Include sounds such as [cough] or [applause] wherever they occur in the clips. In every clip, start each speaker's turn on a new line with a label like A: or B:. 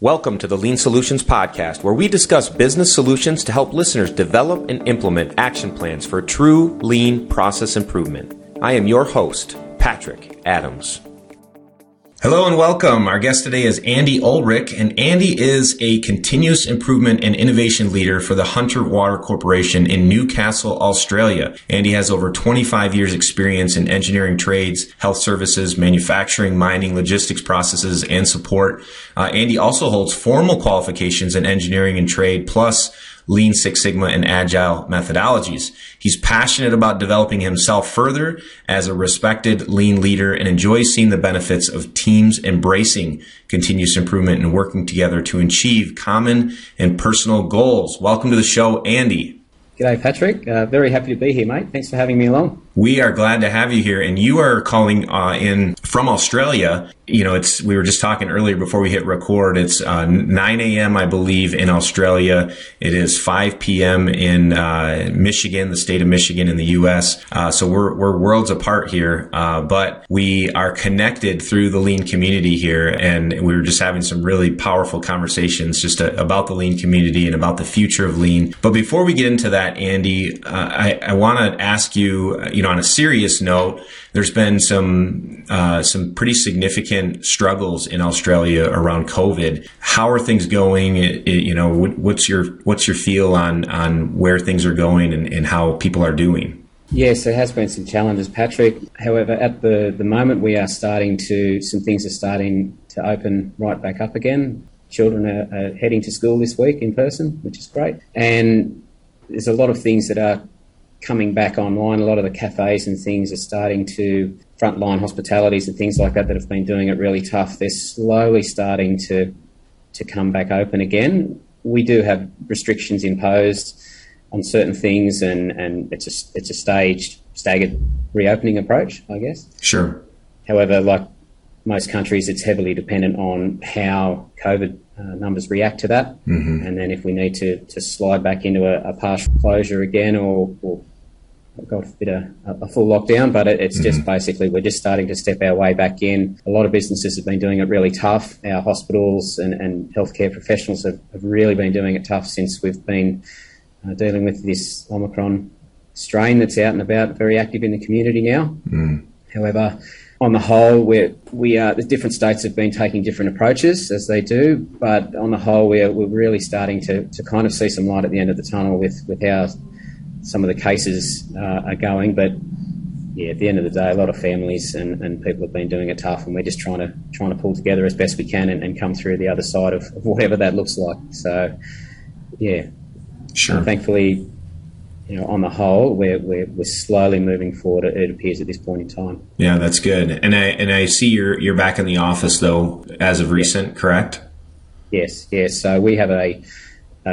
A: Welcome to the Lean Solutions Podcast, where we discuss business solutions to help listeners develop and implement action plans for true lean process improvement. I am your host, Patrick Adams. Hello and welcome. Our guest today is Andy Olrich, and Andy is a continuous improvement and innovation leader for the Hunter Water Corporation in Newcastle, Australia. Andy has over 25 years experience in engineering trades, health services, manufacturing, mining, logistics processes, and support. Uh, Andy also holds formal qualifications in engineering and trade, plus Lean Six Sigma and Agile methodologies. He's passionate about developing himself further as a respected lean leader and enjoys seeing the benefits of teams embracing continuous improvement and working together to achieve common and personal goals. Welcome to the show, Andy.
B: G'day, Patrick. Uh, very happy to be here, mate. Thanks for having me along.
A: We are glad to have you here, and you are calling uh, in from Australia you know, it's we were just talking earlier before we hit record. It's uh, 9 a.m. I believe in Australia. It is 5 p.m. in uh, Michigan, the state of Michigan in the U.S. Uh, so we're we're worlds apart here, uh, but we are connected through the Lean community here, and we were just having some really powerful conversations just uh, about the Lean community and about the future of Lean. But before we get into that, Andy, uh, I, I want to ask you, you know, on a serious note there's been some some pretty significant struggles in Australia around COVID. How are things going? It, it, you know, what, what's your what's your feel on on where things are going and, and how people are doing?
B: Yes, there has been some challenges, Patrick. However, at the, the moment, we are starting to, some things are starting to open right back up again. Children are, are heading to school this week in person, which is great. And there's a lot of things that are coming back online. A lot of the cafes and things are starting to frontline hospitalities and things like that that have been doing it really tough. They're slowly starting to to come back open again. We do have restrictions imposed on certain things, and, and it's a it's a staged, staggered reopening approach, I guess.
A: Sure.
B: However, like most countries, it's heavily dependent on how COVID uh, numbers react to that. Mm-hmm. And then if we need to, to slide back into a, a partial closure again or, or God forbid, a, bit of a full lockdown, but it, it's mm-hmm. just basically we're just starting to step our way back in. A lot of businesses have been doing it really tough. Our hospitals and, and healthcare professionals have, have really been doing it tough since we've been uh, dealing with this Omicron strain that's out and about, very active in the community now. Mm. However, on the whole, we're, we are, the different states have been taking different approaches as they do, but on the whole, we're, we're really starting to, to kind of see some light at the end of the tunnel with, with how some of the cases uh, are going. But yeah, at the end of the day, a lot of families and, and people have been doing it tough, and we're just trying to trying to pull together as best we can and, and come through the other side of, of, whatever that looks like. So, yeah,
A: sure.
B: thankfully, you know, on the whole, we're, we're, we're slowly moving forward. It appears at this point in time.
A: Yeah, that's good. And I and I see you're you're back in the office though, as of recent, correct?
B: Yes, yes. So we have a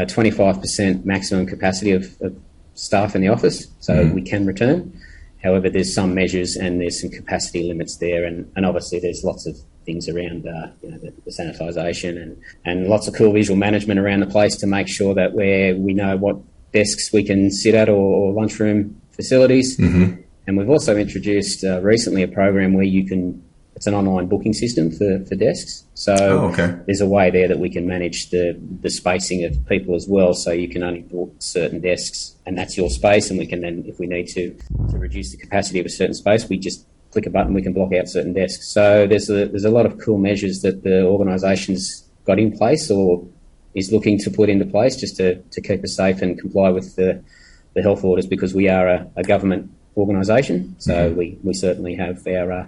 B: twenty five percent maximum capacity of, of, staff in the office, so mm. we can return. However, there's some measures and there's some capacity limits there, and, and obviously there's lots of things around uh, you know, the, the sanitisation and, and lots of cool visual management around the place to make sure that where we know what desks we can sit at or, or lunchroom facilities. Mm-hmm. And we've also introduced uh, recently a program where you can, it's an online booking system for, for desks. So
A: oh, okay.
B: there's a way there that we can manage the, the spacing of people as well. So you can only book certain desks and that's your space. And we can then, if we need to, to reduce the capacity of a certain space, we just click a button, we can block out certain desks. So there's a, there's a lot of cool measures that the organisation's got in place or is looking to put into place just to, to keep us safe and comply with the, the health orders because we are a, a government organisation. So mm-hmm. we, we certainly have our uh,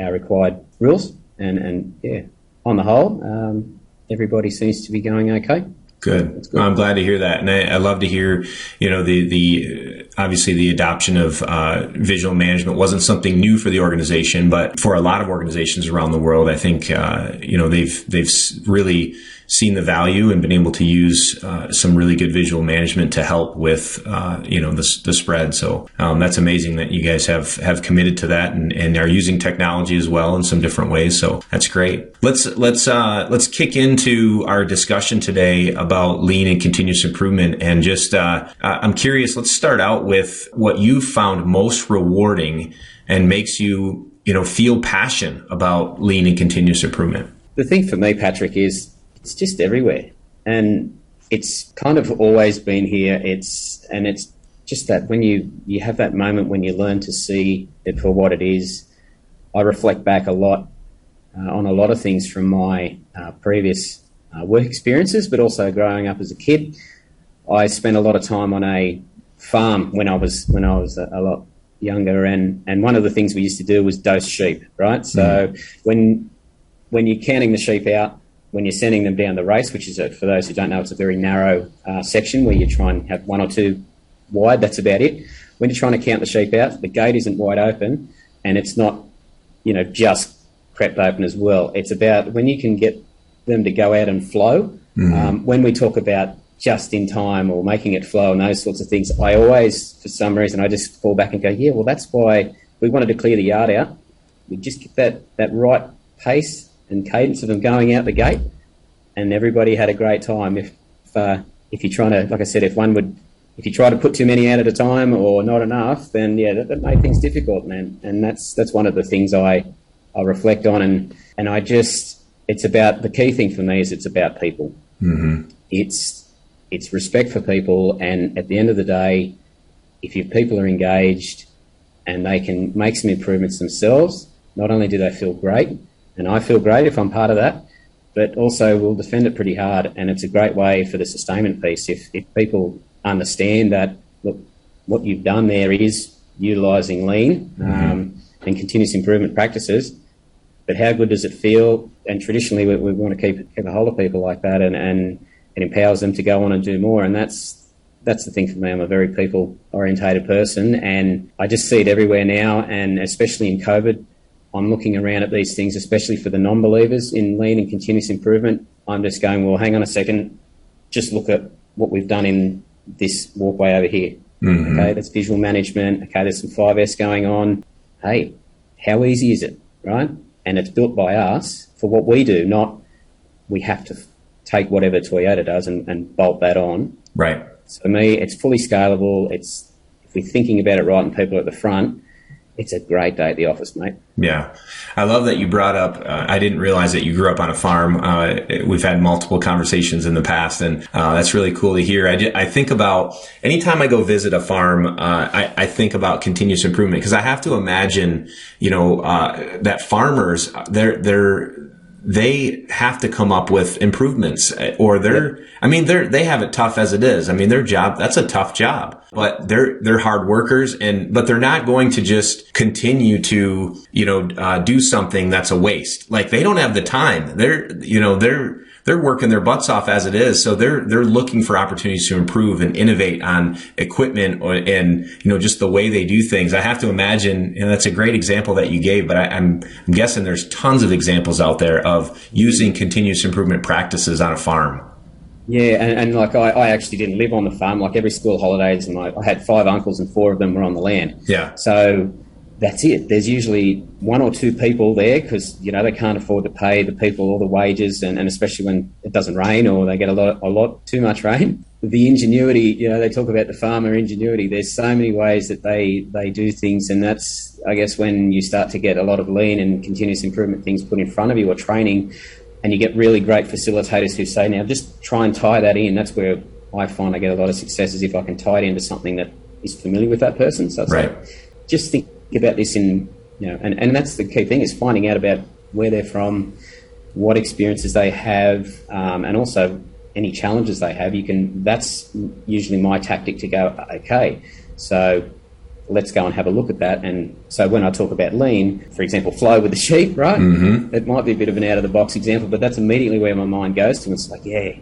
B: our required rules. And, and yeah, on the whole, um, everybody seems to be going okay.
A: Good. good. I'm glad to hear that, and I, I, love to hear, you know, the the obviously the adoption of uh, visual management wasn't something new for the organization, but for a lot of organizations around the world, I think uh, you know they've they've really seen the value and been able to use uh, some really good visual management to help with uh, you know the, the spread. So um, that's amazing that you guys have have committed to that and, and are using technology as well in some different ways. So that's great. Let's let's uh, let's kick into our discussion today about lean and continuous improvement. And just uh, I'm curious. Let's start out with what you found most rewarding and makes you you know feel passion about lean and continuous improvement.
B: The thing for me, Patrick, is it's just everywhere. And it's kind of always been here. It's and it's just that when you you have that moment when you learn to see it for what it is. I reflect back a lot uh, on a lot of things from my uh, previous uh, work experiences, but also growing up as a kid. I spent a lot of time on a farm when I was when I was a, a lot younger, and and one of the things we used to do was dose sheep, right? So mm. when when you're counting the sheep out, when you're sending them down the race, which is a, for those who don't know, it's a very narrow uh, section where you try and have one or two wide. That's about it. When you're trying to count the sheep out, the gate isn't wide open, and it's not, you know, just crept open as well. It's about when you can get them to go out and flow. Mm-hmm. Um, when we talk about just in time or making it flow and those sorts of things, I always, for some reason, I just fall back and go, yeah, well, that's why we wanted to clear the yard out. We just get that, that right pace and cadence of them going out the gate, and everybody had a great time. If uh, if you're trying to, like I said, if one would, if you try to put too many out at a time or not enough, then yeah, that, that made things difficult, man. And that's that's one of the things I I reflect on, and and I just it's about the key thing for me is it's about people. Mm-hmm. It's it's respect for people, and at the end of the day, if your people are engaged and they can make some improvements themselves, not only do they feel great, and I feel great if I'm part of that, but also we'll defend it pretty hard, and it's a great way for the sustainment piece. If if people understand that, look, what you've done there is utilising lean mm-hmm. um, and continuous improvement practices, but how good does it feel? And traditionally, we, we want to keep keep a hold of people like that, and and it empowers them to go on and do more. And that's that's the thing for me. I'm a very people orientated person, and I just see it everywhere now. And especially in COVID, I'm looking around at these things, especially for the non believers in lean and continuous improvement. I'm just going, well, hang on a second, just look at what we've done in this walkway over here. Mm-hmm. Okay, that's visual management. Okay, there's some 5S going on. Hey, how easy is it, right? And it's built by us for what we do, not we have to take whatever Toyota does and, and bolt that on.
A: Right.
B: So for me, it's fully scalable. It's if we're thinking about it right and people are at the front, it's a great day at the office, mate.
A: Yeah. I love that you brought up, uh, I didn't realize that you grew up on a farm. Uh, we've had multiple conversations in the past and uh, that's really cool to hear. I, I think about anytime I go visit a farm, uh, I, I, think about continuous improvement because I have to imagine, you know, uh, that farmers, they're, they're, they have to come up with improvements or they're, yeah. I mean, they're, they have it tough as it is. I mean, their job, that's a tough job, but they're, they're hard workers and, but they're not going to just continue to, you know, uh, do something that's a waste. Like they don't have the time. They're, you know, they're, they're working their butts off as it is. So they're, they're looking for opportunities to improve and innovate on equipment or, and, you know, just the way they do things. I have to imagine, and that's a great example that you gave, but I, am I'm guessing there's tons of examples out there of using continuous improvement practices on a farm.
B: Yeah, and, and like I, I, actually didn't live on the farm. Like every school holidays, and I, I had five uncles, and four of them were on the land.
A: Yeah.
B: So that's it. There's usually one or two people there because you know they can't afford to pay the people all the wages, and, and especially when it doesn't rain or they get a lot, a lot too much rain. The ingenuity, you know, they talk about the farmer ingenuity. There's so many ways that they they do things, and that's I guess when you start to get a lot of lean and continuous improvement things put in front of you or training, and you get really great facilitators who say, now just try and tie that in. That's where I find I get a lot of success is if I can tie it into something that is familiar with that person. So it's right. like, just think about this in, you know, and, and that's the key thing is finding out about where they're from, what experiences they have, um, and also any challenges they have. You can, that's usually my tactic to go, okay, so let's go and have a look at that. And so when I talk about lean, for example, flow with the sheep, right? Mm-hmm. It might be a bit of an out of the box example, but that's immediately where my mind goes to. It's like, yeah,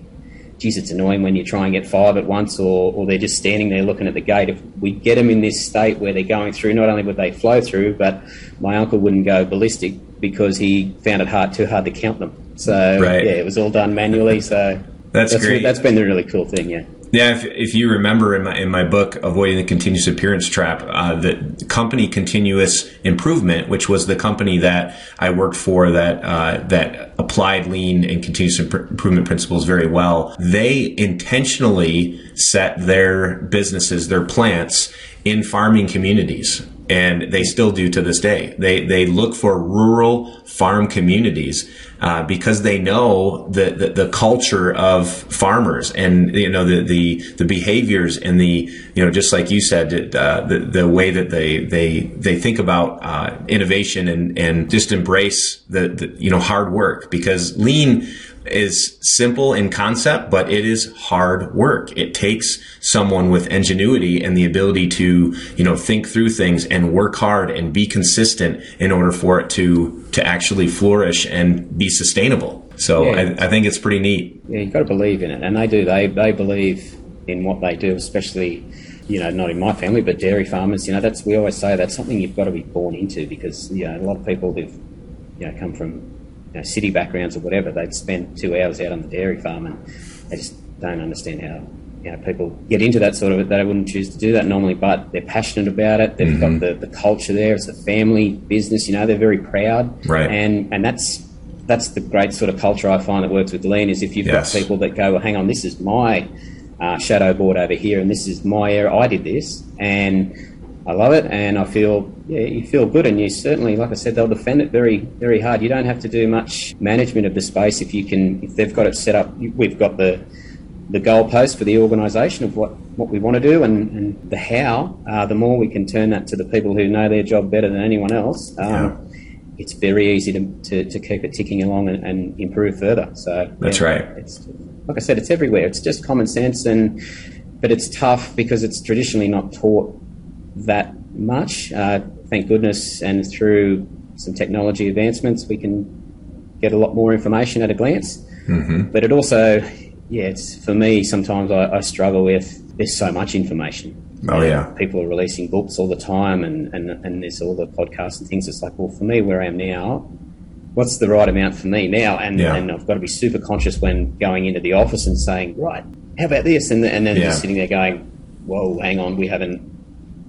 B: geez, it's annoying when you try and get five at once, or, or they're just standing there looking at the gate. If we get them in this state where they're going through, not only would they flow through, but my uncle wouldn't go ballistic because he found it hard too hard to count them. So right. yeah, it was all done manually. So
A: that's, that's great.
B: That's been the really cool thing. Yeah.
A: Yeah, if, if you remember in my in my book, Avoiding the Continuous Appearance Trap, uh, the company Continuous Improvement, which was the company that I worked for that uh, that applied lean and continuous improvement principles very well, they intentionally set their businesses, their plants in farming communities and they still do to this day. They they look for rural farm communities uh, because they know the, the, the culture of farmers and you know the the the behaviors and the you know just like you said uh, the the way that they they they think about uh, innovation and and just embrace the, the you know hard work because lean is simple in concept, but it is hard work. It takes someone with ingenuity and the ability to, you know, think through things and work hard and be consistent in order for it to, to actually flourish and be sustainable. So yeah. I, I, think it's pretty neat.
B: Yeah, you've got to believe in it. And they do. They, they believe in what they do, especially, you know, not in my family, but dairy farmers. You know, that's, we always say that's something you've got to be born into because, you know, a lot of people who've, you know, come from you know, city backgrounds or whatever, they'd spend two hours out on the dairy farm and they just don't understand how you know, people get into that sort of it. They wouldn't choose to do that normally, but they're passionate about it. They've mm-hmm. got the, the culture there. It's a family business. You know, they're very proud.
A: Right.
B: And and that's that's the great sort of culture I find that works with Lean is if you've yes. got people that go, well, hang on, this is my uh, shadow board over here, and this is my area. I did this, and I love it, and I feel yeah, you feel good, and you certainly, like I said, they'll defend it very, very hard. You don't have to do much management of the space if you can, if they've got it set up. We've got the the goalpost for the organisation of what, what we want to do and, and the how. Uh, the more we can turn that to the people who know their job better than anyone else. Um, yeah. It's very easy to, to, to, keep it ticking along and, and improve further. So
A: that's yeah, right.
B: It's like I said, it's everywhere. It's just common sense, and but it's tough because it's traditionally not taught that much. Uh, thank goodness, and through some technology advancements, we can get a lot more information at a glance. Mm-hmm. But it also, yeah, it's for me. Sometimes I, I struggle with there's so much information.
A: Oh yeah,
B: people are releasing books all the time, and, and and there's all the podcasts and things. It's like, well, for me, where I am now, what's the right amount for me now? And yeah. and I've got to be super conscious when going into the office and saying, right, how about this? And and then yeah. just sitting there going, whoa, hang on, we haven't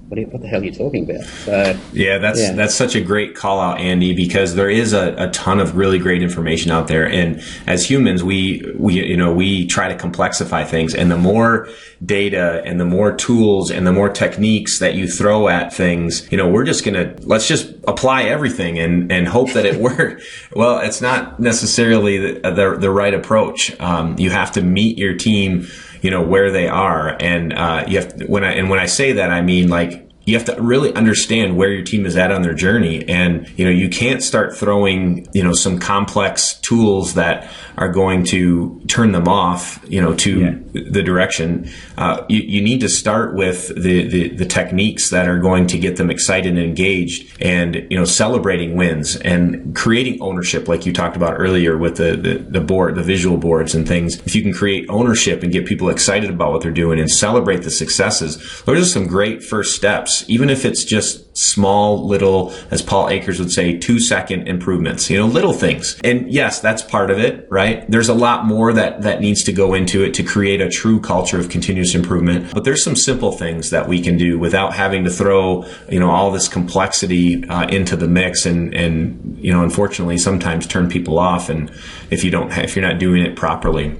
B: what, you, what the hell are you talking about? So,
A: yeah, that's yeah. that's such a great call out, Andy, because there is a, a, ton of really great information out there, and as humans, we we you know we try to complexify things, and the more data and the more tools and the more techniques that you throw at things, you know, we're just gonna let's just apply everything and and hope that it [laughs] works. well, it's not necessarily the the, the right approach. Um, you have to meet your team you know where they are. And uh, you have when I and when I say that I mean like you have to really understand where your team is at on their journey. And you know you can't start throwing you know some complex tools that are going to turn them off you know to yeah. the direction. Uh, you, you, need to start with the, the, the techniques that are going to get them excited and engaged and you know celebrating wins and creating ownership like you talked about earlier with the, the, the board the visual boards and things. If you can create ownership and get people excited about what they're doing and celebrate the successes those are some great first steps even if it's just small little, as Paul Akers would say, two second improvements, you know, little things. And yes, that's part of it, right? There's a lot more that, that needs to go into it to create a true culture of continuous improvement. But there's some simple things that we can do without having to throw, you know, all this complexity uh, into the mix and, and, you know, unfortunately sometimes turn people off. And if you don't, if you're not doing it properly.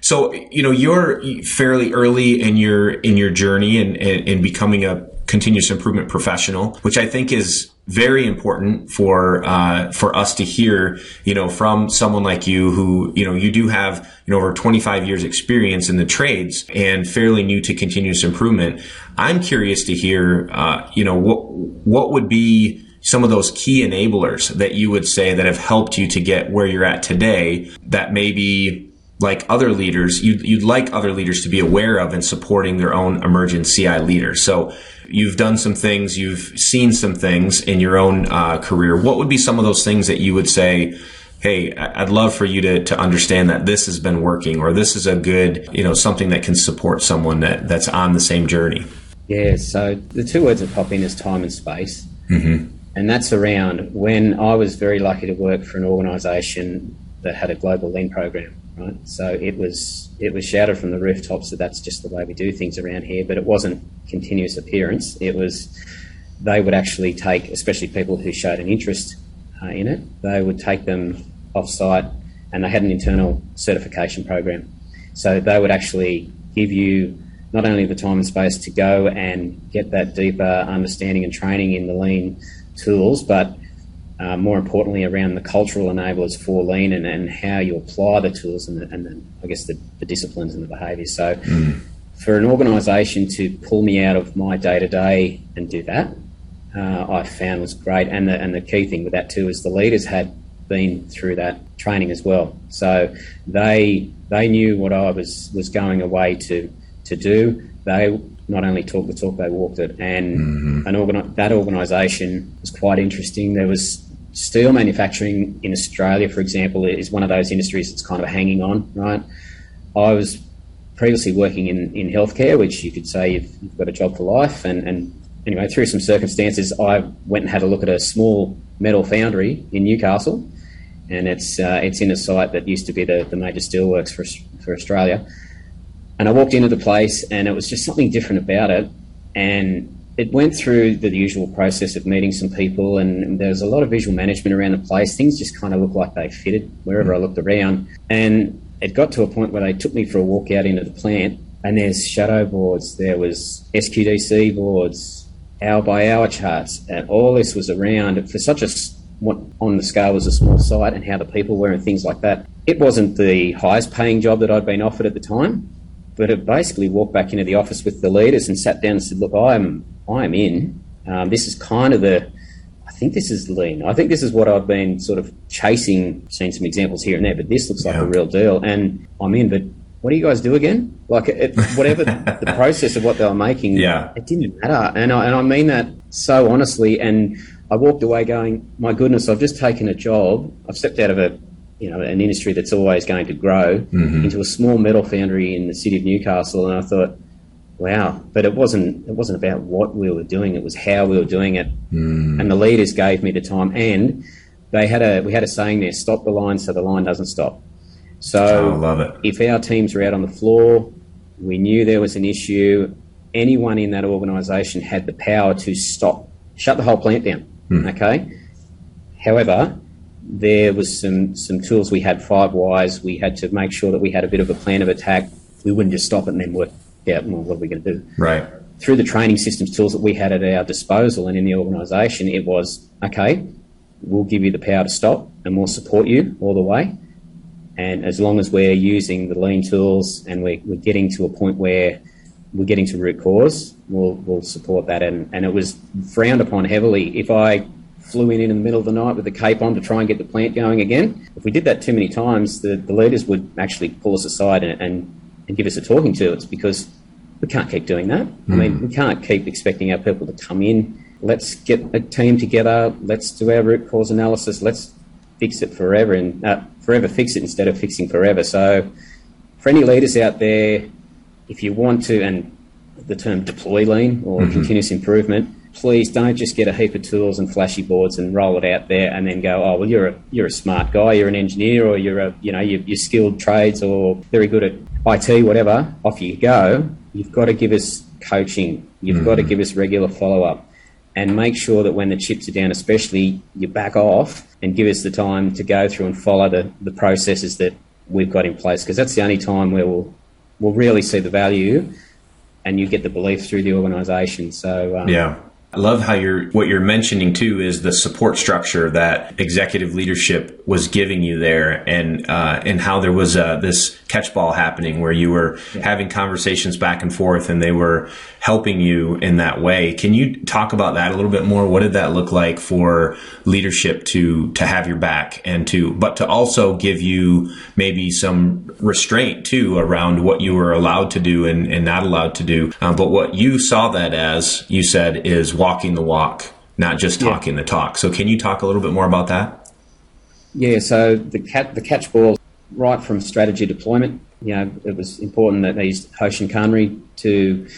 A: So, you know, you're fairly early in your, in your journey and, and, and becoming a continuous improvement professional, which I think is very important for uh, for us to hear, you know, from someone like you who, you know, you do have, you know, over 25 years experience in the trades and fairly new to continuous improvement. I'm curious to hear, uh, you know, what what would be some of those key enablers that you would say that have helped you to get where you're at today that maybe like other leaders, you'd, you'd like other leaders to be aware of and supporting their own emergent CI leaders. So you've done some things, you've seen some things in your own uh, career. What would be some of those things that you would say, hey, I'd love for you to, to understand that this has been working or this is a good, you know, something that can support someone that, that's on the same journey?
B: Yeah, so the two words that pop in is time and space. Mm-hmm. And that's around when I was very lucky to work for an organisation that had a global lean program right? So it was it was shouted from the rooftops that that's just the way we do things around here, but it wasn't continuous appearance. It was they would actually take, especially people who showed an interest uh, in it, they would take them off site, and they had an internal certification program. So they would actually give you not only the time and space to go and get that deeper understanding and training in the lean tools, but uh, more importantly around the cultural enablers for lean and, and how you apply the tools and, the, and the, I guess the, the, disciplines and the behaviours. So, mm. for an organisation to pull me out of my day to day and do that, uh, I found was great. And the and the key thing with that too is the leaders had been through that training as well, so they they knew what I was was going away to to do. They not only talked the talk, they walked it, and mm-hmm. an organi- that organisation was quite interesting. There was steel manufacturing in Australia, for example, is one of those industries that's kind of hanging on, right? I was previously working in, in healthcare, which you could say you've, you've got a job for life. And, and, anyway, through some circumstances, I went and had a look at a small metal foundry in Newcastle. And it's, uh, it's in a site that used to be the, the major steelworks for, for Australia. And I walked into the place, and it was just something different about it. And it went through the usual process of meeting some people, and there was a lot of visual management around the place. Things just kind of looked like they fitted wherever I looked around. And it got to a point where they took me for a walk out into the plant, and there's shadow boards, there was SQDC boards, hour by hour charts, and all this was around for such a what on the scale was a small site and how the people were and things like that. It wasn't the highest paying job that I'd been offered at the time, but it basically walked back into the office with the leaders and sat down and said, "Look, I'm I'm in. Um, this is kind of the, I think this is lean. I think this is what I've been sort of chasing, seen some examples here and there, but this looks like yeah. a real deal. And I'm in, but what do you guys do again? Like it, whatever [laughs] the process of what they were making,
C: yeah.
B: it didn't matter. And I, and I mean that so honestly. And I walked away going, my goodness, I've just taken a job. I've stepped out of a, you know, an industry that's always going to grow mm-hmm. into a small metal foundry in the city of Newcastle. And I thought, Wow, but it wasn't it wasn't about what we were doing; it was how we were doing it. Mm. And the leaders gave me the time, and they had a we had a saying there: "Stop the line so the line doesn't stop." So,
C: oh, love it.
B: if our teams were out on the floor, we knew there was an issue. Anyone in that organisation had the power to stop, shut the whole plant down. Mm. Okay. However, there was some some tools we had five whys. We had to make sure that we had a bit of a plan of attack. We wouldn't just stop it and then work out, well, what are we going to do?
C: Right.
B: Through the training systems tools that we had at our disposal and in the organisation, it was okay. We'll give you the power to stop, and we'll support you all the way. And as long as we're using the lean tools and we're, we're getting to a point where we're getting to root cause, we'll, we'll support that. And, and it was frowned upon heavily. If I flew in in the middle of the night with the cape on to try and get the plant going again, if we did that too many times, the, the leaders would actually pull us aside and, and, and give us a talking to. It's because we can't keep doing that. Mm. I mean, hmm. we can't keep expecting our people to come in. Let's get a team together. Let's do our root cause analysis. Let's fix it forever and uh, forever fix it instead of fixing forever. So, for any leaders out there, if you want to, and the term deploy lean or mm-hmm. continuous improvement, please don't just get a heap of tools and flashy boards and roll it out there and then go, oh well, you're a you're a smart guy, you're an engineer, or you're a you know you're, you're skilled trades or very good at IT, whatever. Off you go you've got to give us coaching. You've mm. got to give us regular follow up and make sure that when the chips are down, especially, you back off and give us the time to go through and follow the, the processes that we've got in place because that's the only time where we'll, we'll really see the value and you get the belief through the organisation. So,
C: um, yeah. I love how you're what you're mentioning too is the support structure that executive leadership was giving you there, and uh, and how there was uh, this catchball happening where you were yeah. having conversations back and forth, and they were helping you in that way. Can you talk about that a little bit more? What did that look like for leadership to to have your back and to but to also give you maybe some restraint too around what you were allowed to do and, and not allowed to do. Um, but what you saw that as you said is walking the walk, not just talking yeah. the talk. So can you talk a little bit more about that?
B: Yeah. So the cat the catchball right from strategy deployment. You know, it was important that they used Hoshin Kanri to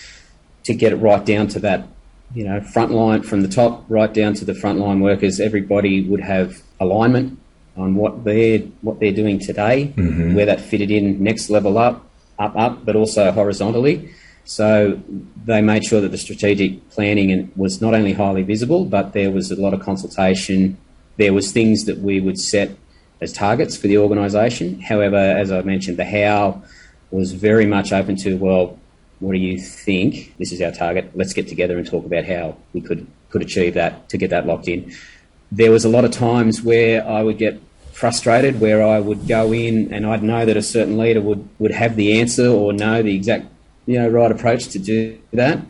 B: to get it right down to that, you know, front line from the top right down to the frontline workers. Everybody would have alignment on what they're what they're doing today, mm-hmm. where that fitted in next level up, up, up, but also horizontally. So they made sure that the strategic planning was not only highly visible, but there was a lot of consultation. There was things that we would set as targets for the organisation. However, as I mentioned, the how was very much open to well, what do you think? This is our target. Let's get together and talk about how we could could achieve that to get that locked in. There was a lot of times where I would get frustrated, where I would go in and I'd know that a certain leader would would have the answer or know the exact you know right approach to do that.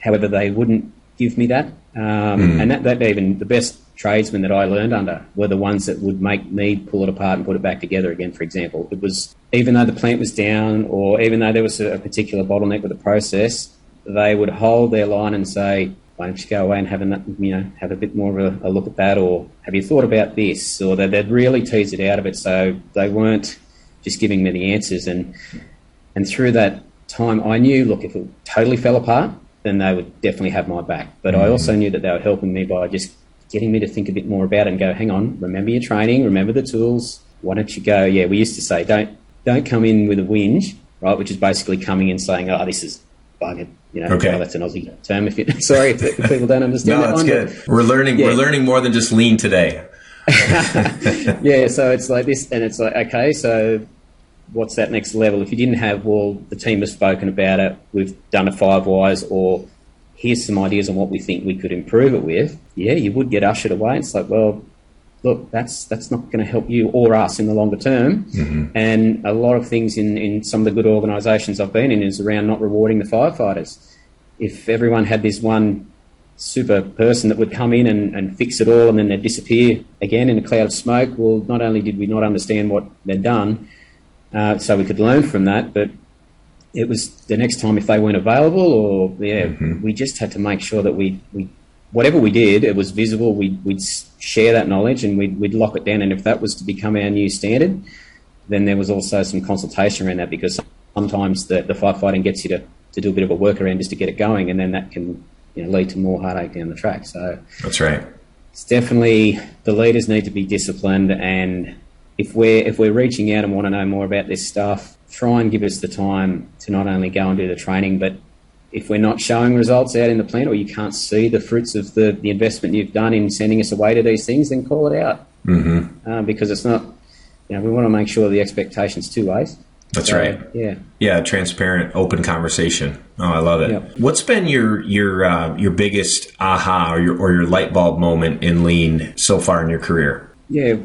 B: However, they wouldn't give me that, um, mm. and that, that even the best tradesmen that I learned under were the ones that would make me pull it apart and put it back together again. For example, it was even though the plant was down, or even though there was a particular bottleneck with the process, they would hold their line and say, "Why don't you go away and have a you know have a bit more of a, a look at that, or have you thought about this?" Or they'd really tease it out of it, so they weren't just giving me the answers. And and through that time, I knew, look, if it totally fell apart, then they would definitely have my back. But mm-hmm. I also knew that they were helping me by just getting me to think a bit more about it and go, hang on, remember your training, remember the tools. Why don't you go? Yeah, we used to say, don't don't come in with a whinge, right? Which is basically coming in saying, oh, this is buggered. You know, okay. that's an Aussie term. If you, [laughs] sorry if people don't understand
C: no,
B: that
C: one. good. We're learning. Yeah. We're learning more than just lean today. [laughs]
B: yeah, so it's like this, and it's like okay, so what's that next level? If you didn't have, well, the team has spoken about it, we've done a five whys, or here's some ideas on what we think we could improve it with, yeah, you would get ushered away. It's like, well, look, that's that's not going to help you or us in the longer term. Mm-hmm. And a lot of things in, in some of the good organisations I've been in is around not rewarding the firefighters. If everyone had this one super person that would come in and, and fix it all and then they'd disappear again in a cloud of smoke, well, not only did we not understand what they'd done, uh, so we could learn from that. But it was the next time if they weren't available, or yeah, mm-hmm. we just had to make sure that we, we whatever we did, it was visible. We'd, we'd share that knowledge and we'd, we'd lock it down. And if that was to become our new standard, then there was also some consultation around that because sometimes the, the firefighting gets you to, to do a bit of a workaround just to get it going, and then that can you know, lead to more heartache down the track. So
C: that's right.
B: It's definitely the leaders need to be disciplined and if we're if we're reaching out and want to know more about this stuff, try and give us the time to not only go and do the training, but if we're not showing results out in the plant or you can't see the fruits of the, the investment you've done in sending us away to these things, then call it out. Mm-hmm. Um, because it's not, you know, we want to make sure the expectations two ways.
C: That's so, right.
B: Yeah.
C: Yeah. Transparent, open conversation. Oh, I love it. Yep. What's been your your uh, your biggest aha or your or your light bulb moment in lean so far in your career?
B: Yeah,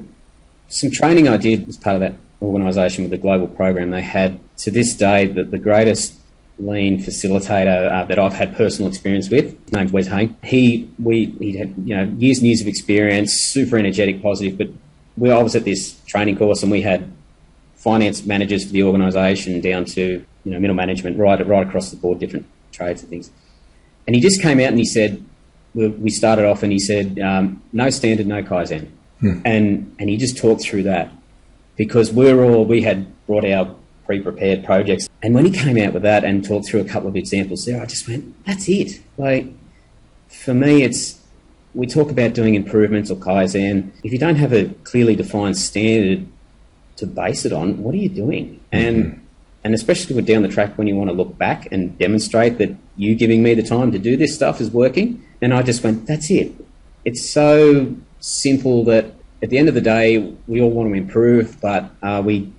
B: some training I did as part of that organisation with the global program. They had to this day the greatest lean facilitator uh, that I've had personal experience with. His name's Wes Hain. He we he had you know years and years of experience, super energetic, positive. But we I was at this training course and we had finance managers for the organisation down to you know middle management, right right across the board, different trades and things. And he just came out and he said, we started off and he said, um, no standard, no kaizen. Hmm. And and he just talked through that because we are all we had brought our pre-prepared projects, and when he came out with that and talked through a couple of examples there, I just went, "That's it." Like for me, it's we talk about doing improvements or kaizen. If you don't have a clearly defined standard to base it on, what are you doing? And mm-hmm. and especially down the track when you want to look back and demonstrate that you giving me the time to do this stuff is working. And I just went, that's it. It's so simple that at the end of the day, we all want to improve, but are we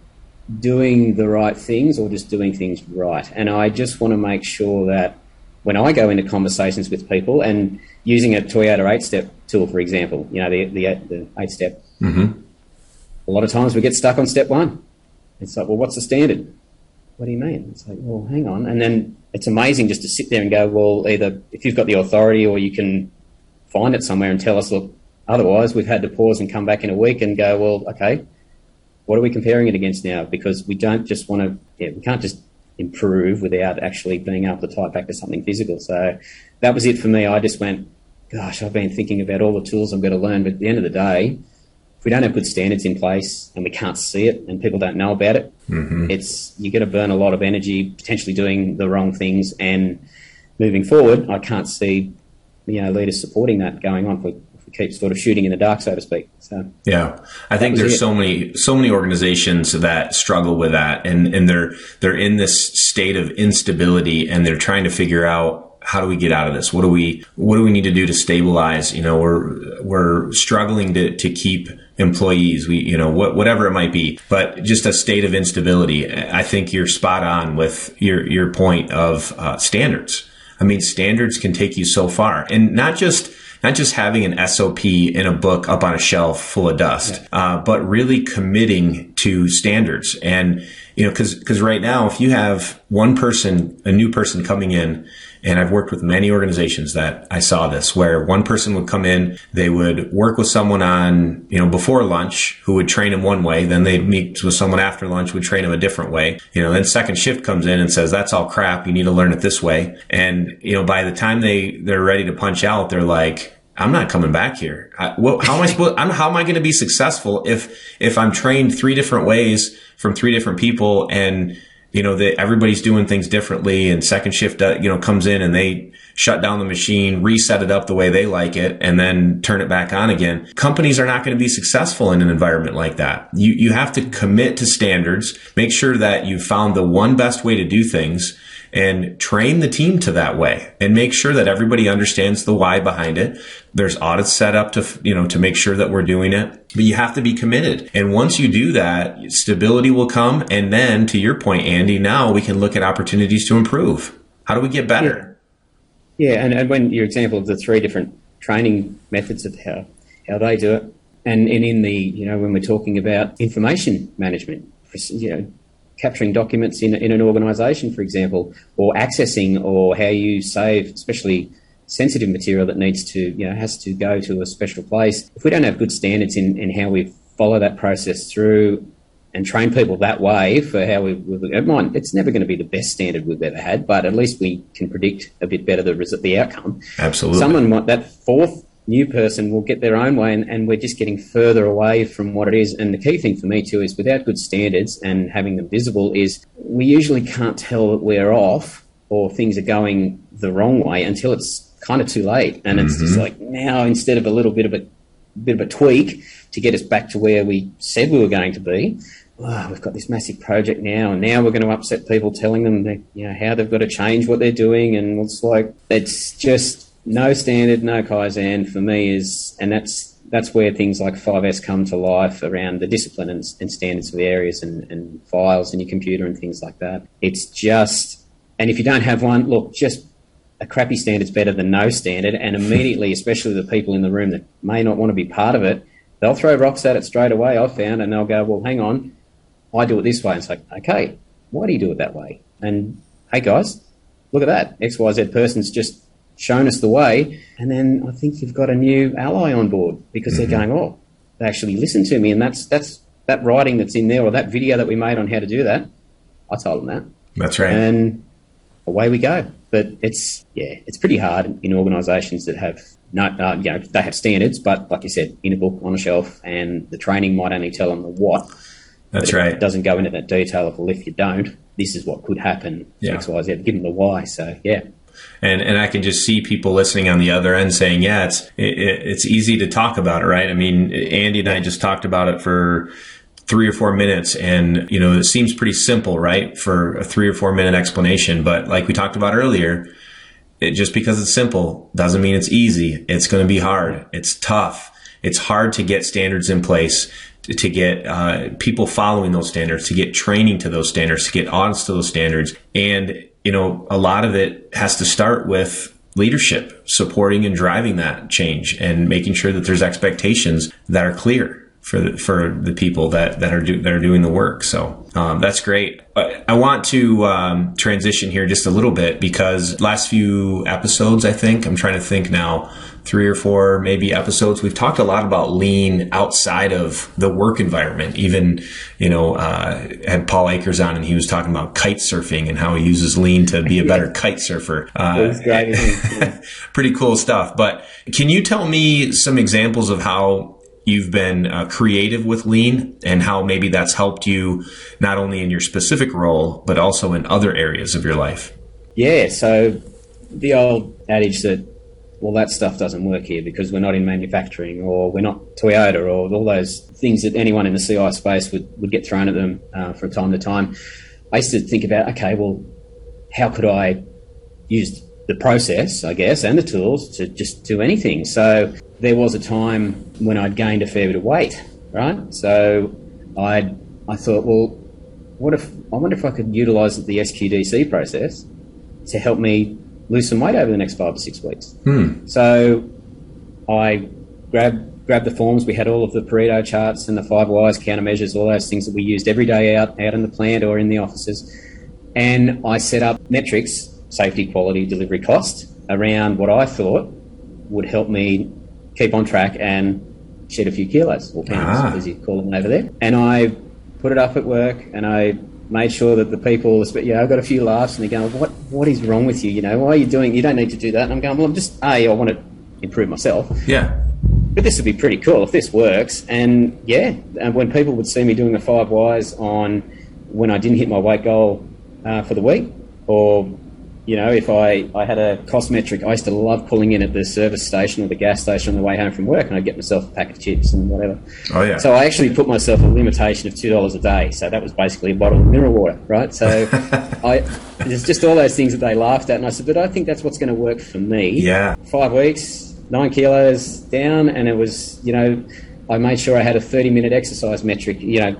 B: doing the right things or just doing things right? And I just want to make sure that when I go into conversations with people and using a Toyota eight step tool, for example, you know, the, the, the eight step, mm-hmm. a lot of times we get stuck on step one. It's like, well, what's the standard? What do you mean? It's like, well, hang on. And then it's amazing just to sit there and go, well, either if you've got the authority or you can find it somewhere and tell us, look, Otherwise, we've had to pause and come back in a week and go, well, okay, what are we comparing it against now? Because we don't just want to, yeah, we can't just improve without actually being able to tie back to something physical. So that was it for me. I just went, gosh, I've been thinking about all the tools I'm going to learn, but at the end of the day, if we don't have good standards in place and we can't see it and people don't know about it, mm-hmm. it's you're going to burn a lot of energy potentially doing the wrong things. And moving forward, I can't see you know leaders supporting that going on for keep sort of shooting in the dark, so to speak. So
C: yeah, I think there's it. so many so many organizations that struggle with that, and and they're they're in this state of instability, and they're trying to figure out how do we get out of this? What do we what do we need to do to stabilize? You know, we're we're struggling to to keep
A: employees, we, you know, what, whatever it might be, but just a state of instability. I think you're spot on with your, your point of uh, standards. I mean, standards can take you so far and not just, not just having an SOP in a book up on a shelf full of dust, yeah. uh, but really committing to standards. And, you know, cause, cause right now, if you have one person, a new person coming in and I've worked with many organizations that I saw this where one person would come in, they would work with someone on, you know, before lunch who would train them one way. Then they'd meet with someone after lunch, would train them a different way. You know, then second shift comes in and says, that's all crap. You need to learn it this way. And, you know, by the time they, they're ready to punch out, they're like, I'm not coming back here. I, well, how am I supposed, I'm, how am I going to be successful if, if I'm trained three different ways from three different people and, you know, that everybody's doing things differently and second shift, uh, you know, comes in and they shut down the machine, reset it up the way they like it, and then turn it back on again. Companies are not going to be successful in an environment like that. You, you have to commit to standards, make sure that you found the one best way to do things and train the team to that way and make sure that everybody understands the why behind it. There's audits set up to, you know, to make sure that we're doing it, but you have to be committed. And once you do that, stability will come. And then to your point, Andy, now we can look at opportunities to improve. How do we get better?
B: Yeah. yeah and, and when your example of the three different training methods of how, how they do it, and, and in the, you know, when we're talking about information management, you know, capturing documents in, in an organization, for example, or accessing or how you save, especially sensitive material that needs to, you know, has to go to a special place. If we don't have good standards in, in how we follow that process through and train people that way for how we, we it might, it's never going to be the best standard we've ever had, but at least we can predict a bit better the, the outcome.
A: Absolutely.
B: Someone might, that fourth new person will get their own way, and, and, we're just getting further away from what it is. And the key thing for me too is without good standards and having them visible, is we usually can't tell that we're off or things are going the wrong way until it's kind of too late, and mm-hmm. it's just mm-hmm. like now instead of a little bit of a bit of a tweak to get us back to where we said we were going to be. Oh, we've got this massive project now, and now we're going to upset people, telling them that, you know how they've got to change what they're doing, and it's like it's just no standard, no kaizen for me is, and that's that's where things like 5S come to life around the discipline and, and standards for the areas and, and, files in your computer and things like that. It's just, and if you don't have one, look, just a crappy standard's better than no standard. And immediately, especially the people in the room that may not want to be part of it, they'll throw rocks at it straight away. I've found, and they'll go, "Well, hang on, I do it this way." And it's like, okay, why do you do it that way? And hey, guys, look at that. X Y Z person's just shown us the way, and then I think you've got a new ally on board because mm-hmm. they're going, oh, they actually listen to me, and that's that's that writing that's in there or that video that we made on how to do that. I told them that.
A: That's right.
B: And away we go. But it's yeah, it's pretty hard in organisations that have no, uh, you know, they have standards, but like you said, in a book on a shelf, and the training might only tell them the what.
A: That's right.
B: It doesn't go into that detail of well, if you don't, this is what could happen. Yeah. X, Y, Z. Give them the why. So yeah,
A: and and I can just see people listening on the other end saying, yeah, it's it, it's easy to talk about it, right? I mean, Andy and I just talked about it for three or four minutes and you know it seems pretty simple right for a three or four minute explanation. But like we talked about earlier it, just because it's simple doesn't mean it's easy. It's going to be hard. It's tough. It's hard to get standards in place to, get uh, people following those standards to get training to those standards to get audits to those standards. And you know, a lot of it has to start with leadership supporting and driving that change and making sure that there's expectations that are clear for the, for the people that that are do, that are doing the work. So um, that's great. I want to um, transition here just a little bit because last few episodes, I think I'm trying to think now three or four maybe episodes, we've talked a lot about lean outside of the work environment. Even, you know, uh, had Paul Akers on and he was talking about kite surfing and how he uses lean to be a [laughs] better kite surfer. Uh, [laughs] pretty cool stuff. But can you tell me some examples of how you've been uh, creative with lean and how maybe that's helped you not only in your specific role, but also in other areas of your life?
B: Yeah. So the old adage that well, that stuff doesn't work here because we're not in manufacturing or we're not Toyota or all those things that anyone in the CI space would, would get thrown at them uh, from time to time. I used to think about, okay, well, how could I use the process, I guess, and the tools to just do anything? So there was a time when I'd gained a fair bit of weight right? So I I thought, well, what if I wonder if I could utilize the SQDC process to help me lose some weight over the next five or six weeks.
C: Hmm.
B: So I grabbed grabbed the forms. We had all of the Pareto charts and the five whys, countermeasures, all those things that we used every day out out in the plant or in the offices. And I set up metrics, safety, quality, delivery, cost, around what I thought would help me keep on track and shed a few kilos or pounds,
C: Ah.
B: as you call them over there. And I put it up at work and I made sure that the people, you know, I got a few laughs and they're going, what, what is wrong with you? You know, why are you doing, you don't need to do that. And I'm going, well, I'm just, A, I want to improve myself.
C: Yeah.
B: But this would be pretty cool if this works. And yeah, and when people would see me doing the five whys on when I didn't hit my weight goal uh, for the week, or you know, if I, I had a cost metric, I used to love pulling in at the service station or the gas station on the way home from work, and I'd get myself a pack of chips and whatever.
C: Oh, yeah.
B: So I actually put myself a limitation of two dollars a day. So that was basically a bottle of mineral water, right? So [laughs] I there's just all those things that they laughed at, and I said, but I think that's what's going to work for me
C: Yeah.
B: five weeks, nine kilos down, and it was, you know, I made sure I had a 30 minute exercise metric, you know,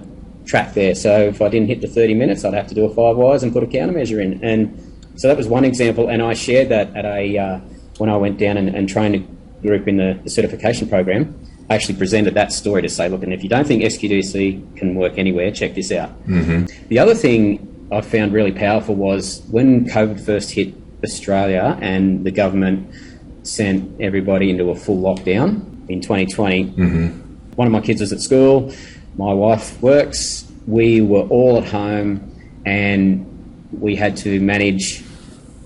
B: track there. So if I didn't hit the 30 minutes, I'd have to do a five whys and put a countermeasure in. And so that was one example, and I shared that at a, uh, when I went down and, and trained a group in the, the certification program. I actually presented that story to say, look, and if you don't think SQDC can work anywhere, check this out. The other thing I found really powerful was when COVID first hit Australia and the government sent everybody into a full lockdown in 2020. One of my kids was at school, my wife works. We were all at home and we had to manage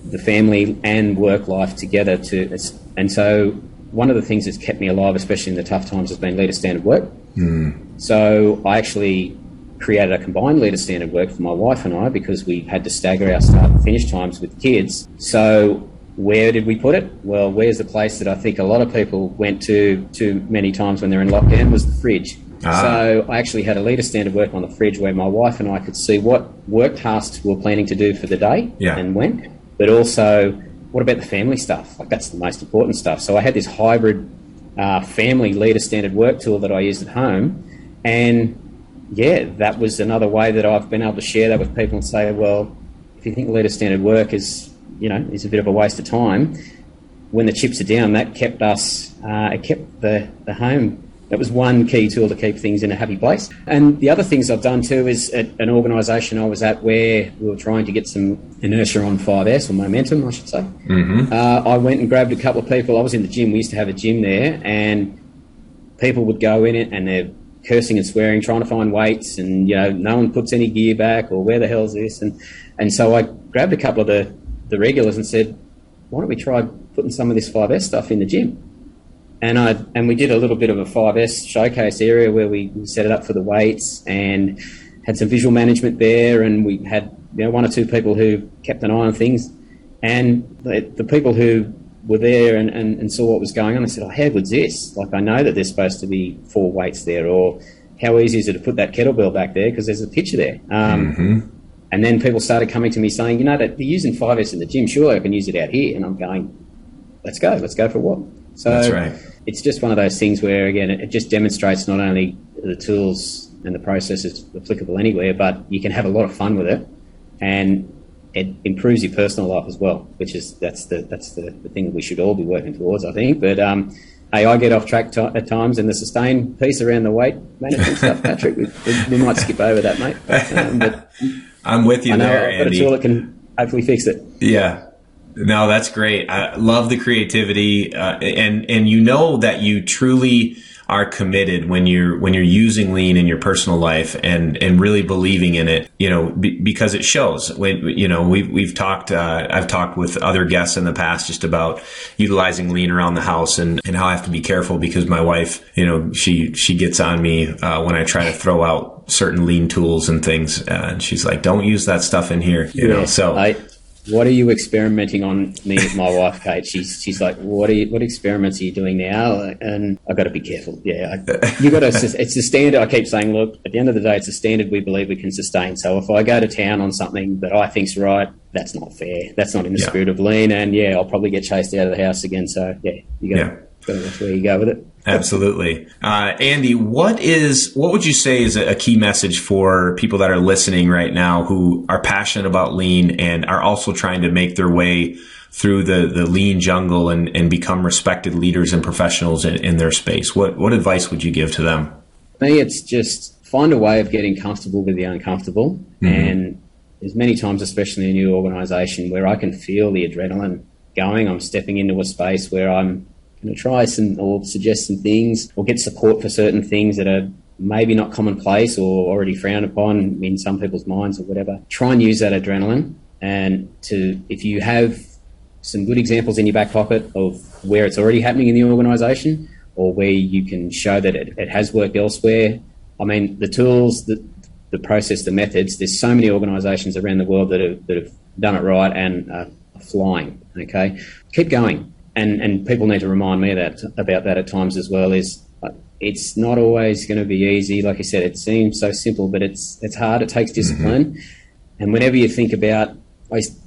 B: the family and work life together to and so one of the things that's kept me alive especially in the tough times has been leader standard work so I actually created a combined leader standard work for my wife and I because we had to stagger our start and finish times with kids. So where did we put it? Well, where's the place that I think a lot of people went to too many times when they're in lockdown was the fridge.
C: Ah.
B: So I actually had a leader standard work on the fridge where my wife and I could see what work tasks we were planning to do for the day
C: Yeah.
B: and when, but also what about the family stuff? Like that's the most important stuff. So I had this hybrid uh, family leader standard work tool that I used at home, and yeah, that was another way that I've been able to share that with people and say, well, if you think leader standard work is you know is a bit of a waste of time, when the chips are down, that kept us, uh, it kept the, the home. That was one key tool to keep things in a happy place. And the other things I've done too is at an organisation I was at where we were trying to get some inertia on 5S or momentum, I should say. Uh, I went and grabbed a couple of people. I was in the gym. We used to have a gym there, and people would go in it and they're cursing and swearing, trying to find weights, and you know, no one puts any gear back, or where the hell's this? And and so I grabbed a couple of the the regulars and said, why don't we try putting some of this 5S stuff in the gym? And I and we did a little bit of a 5S showcase area where we, we set it up for the weights and had some visual management there, and we had you know one or two people who kept an eye on things, and the, the people who were there and, and, and saw what was going on, they said, "Oh, how good's this? Like I know that there's supposed to be four weights there, or how easy is it to put that kettlebell back there because there's a picture there." Um, And then people started coming to me saying, "You know that they're using 5S in the gym. Surely I can use it out here." And I'm going, let's go, let's go for a walk. So
C: That's right.
B: it's just one of those things where, again, it, it just demonstrates not only the tools and the processes applicable anywhere, but you can have a lot of fun with it, and it improves your personal life as well, which is that's the that's the, the thing we should all be working towards, I think. But um, hey, I get off track ti at times, and the sustain piece around the weight management stuff, [laughs] Patrick, we, we, we might skip over that, mate. Um, but
C: I'm with you
B: I know
C: there,
B: I've got a
C: Andy.
B: tool that can hopefully fix it.
C: Yeah. No, that's great. I love the creativity, uh, and and you know that you truly are committed when you're when you're using lean in your personal life and and really believing in it. You know, be, because it shows. When you know we've we've talked. Uh, I've talked with other guests in the past just about utilizing lean around the house and and how I have to be careful because my wife, you know, she she gets on me uh, when I try to throw out certain lean tools and things, uh, and she's like, "Don't use that stuff in here." You know, so.
B: I, what are you experimenting on me my wife, Kate? She's she's like, what are you, what experiments are you doing now? And I've got to be careful. Yeah, I, you got to. [laughs] It's the standard. I keep saying, look, at the end of the day, it's a standard we believe we can sustain. So if I go to town on something that I think's right, that's not fair. That's not in the
C: Yeah.
B: spirit of lean. And yeah, I'll probably get chased out of the house again. So yeah, you got
C: Yeah.
B: to watch where you go with it.
A: Absolutely, uh, Andy. What is what would you say is a key message for people that are listening right now who are passionate about lean and are also trying to make their way through the, the lean jungle and, and become respected leaders and professionals in, in their space? What what advice would you give to them?
B: Me, it's just find a way of getting comfortable with the uncomfortable, mm-hmm. and there's many times, especially in a new organisation, where I can feel the adrenaline going. I'm stepping into a space where I'm going to try some or suggest some things or get support for certain things that are maybe not commonplace or already frowned upon in some people's minds or whatever. Try and use that adrenaline and to if you have some good examples in your back pocket of where it's already happening in the organisation or where you can show that it, it, has worked elsewhere. I mean, the tools, the, the process, the methods, there's so many organisations around the world that have, that have done it right and are flying, okay? Keep going and and people need to remind me that about that at times as well. Is uh, it's not always going to be easy. Like I said, it seems so simple, but it's it's hard. It takes discipline. Mm-hmm. And whenever you think about,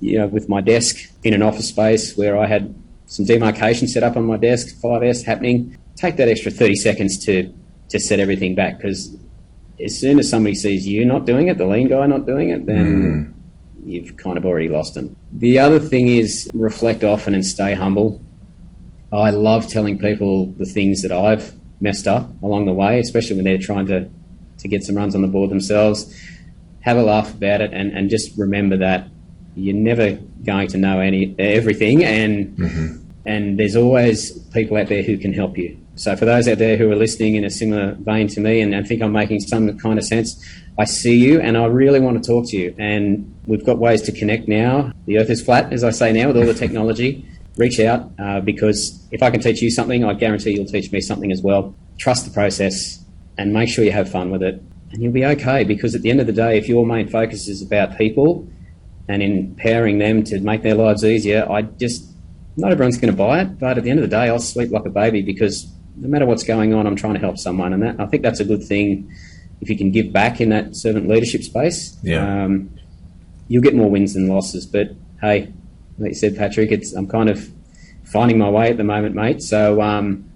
B: you know, with my desk in an office space where I had some demarcation set up on my desk, 5S happening, take that extra 30 seconds to to set everything back because as soon as somebody sees you not doing it, the lean guy not doing it, then mm. you've kind of already lost them. The other thing is reflect often and stay humble. I love telling people the things that I've messed up along the way, especially when they're trying to, to get some runs on the board themselves. Have a laugh about it and, and just remember that you're never going to know any everything and mm-hmm. and there's always people out there who can help you. So for those out there who are listening in a similar vein to me and, and think I'm making some kind of sense, I see you and I really want to talk to you. And we've got ways to connect now. The earth is flat, as I say now, with all the technology reach out uh, because if I can teach you something, I guarantee you'll teach me something as well. Trust the process and make sure you have fun with it, and you'll be okay. Because at the end of the day, if your main focus is about people and empowering them to make their lives easier, I just not everyone's going to buy it, but at the end of the day, I'll sleep like a baby because no matter what's going on, I'm trying to help someone, and that I think that's a good thing. If you can give back in that servant leadership space,
A: yeah. Um,
B: you'll get more wins than losses. But hey, like you said, Patrick, it's I'm kind of finding my way at the moment, mate. So um,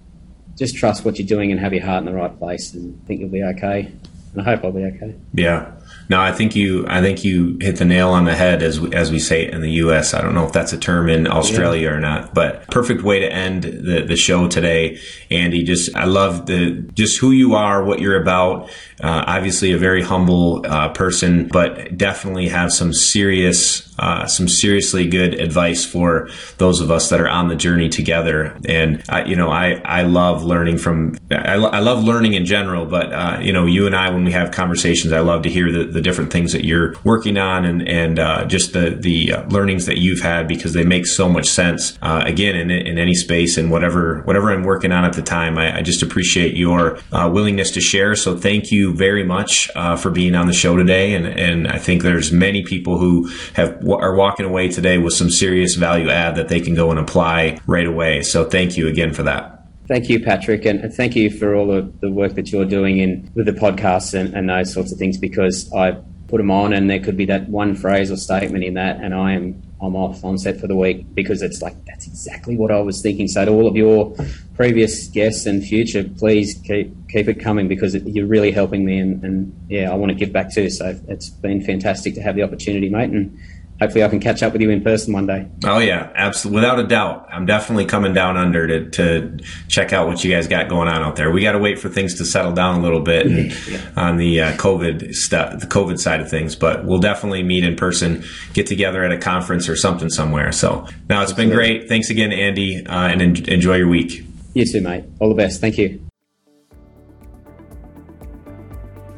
B: just trust what you're doing and have your heart in the right place, and I think you'll be okay. And I hope I'll be okay.
A: Yeah. No, I think you. I think you hit the nail on the head, as we, as we say it in the U.S. I don't know if that's a term in Australia yeah. or not, but perfect way to end the, the show today, Andy. Just I love the just who you are, what you're about. Uh, obviously, a very humble uh, person, but definitely have some serious uh, some seriously good advice for those of us that are on the journey together. And I, you know, I, I love learning from, I, I love learning in general, but, uh, you know, you and I, when we have conversations, I love to hear the, the different things that you're working on and, and, uh, just the, the uh, learnings that you've had because they make so much sense. Uh, again, in, in any space and whatever, whatever I'm working on at the time, I, I just appreciate your uh, willingness to share. So thank you very much uh, for being on the show today. And, and I think there's many people who have are walking away today with some serious value add that they can go and apply right away. So thank you again for that.
B: Thank you, Patrick, and thank you for all of the work that you're doing in with the podcasts and, and those sorts of things because I put them on and there could be that one phrase or statement in that and I am I'm off on set for the week because it's like that's exactly what I was thinking. So to all of your previous guests and future, please keep keep it coming because it, you're really helping me and, and yeah, I want to give back too. So it's been fantastic to have the opportunity, mate, and hopefully I can catch up with you in person one day.
A: Oh yeah, absolutely, without a doubt. I'm definitely coming down under to, to check out what you guys got going on out there. We got to wait for things to settle down a little bit and, [laughs] yeah. on the uh, COVID stuff, the COVID side of things. But we'll definitely meet in person, get together at a conference or something somewhere. So now it's absolutely. been great. Thanks again, Andy, uh, and en- enjoy your week.
B: You too, mate. All the best. Thank you.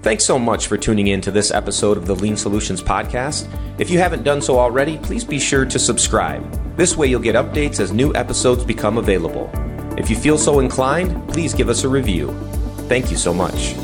D: Thanks so much for tuning in to this episode of the Lean Solutions Podcast. If you haven't done so already, please be sure to subscribe. This way, you'll get updates as new episodes become available. If you feel so inclined, please give us a review. Thank you so much.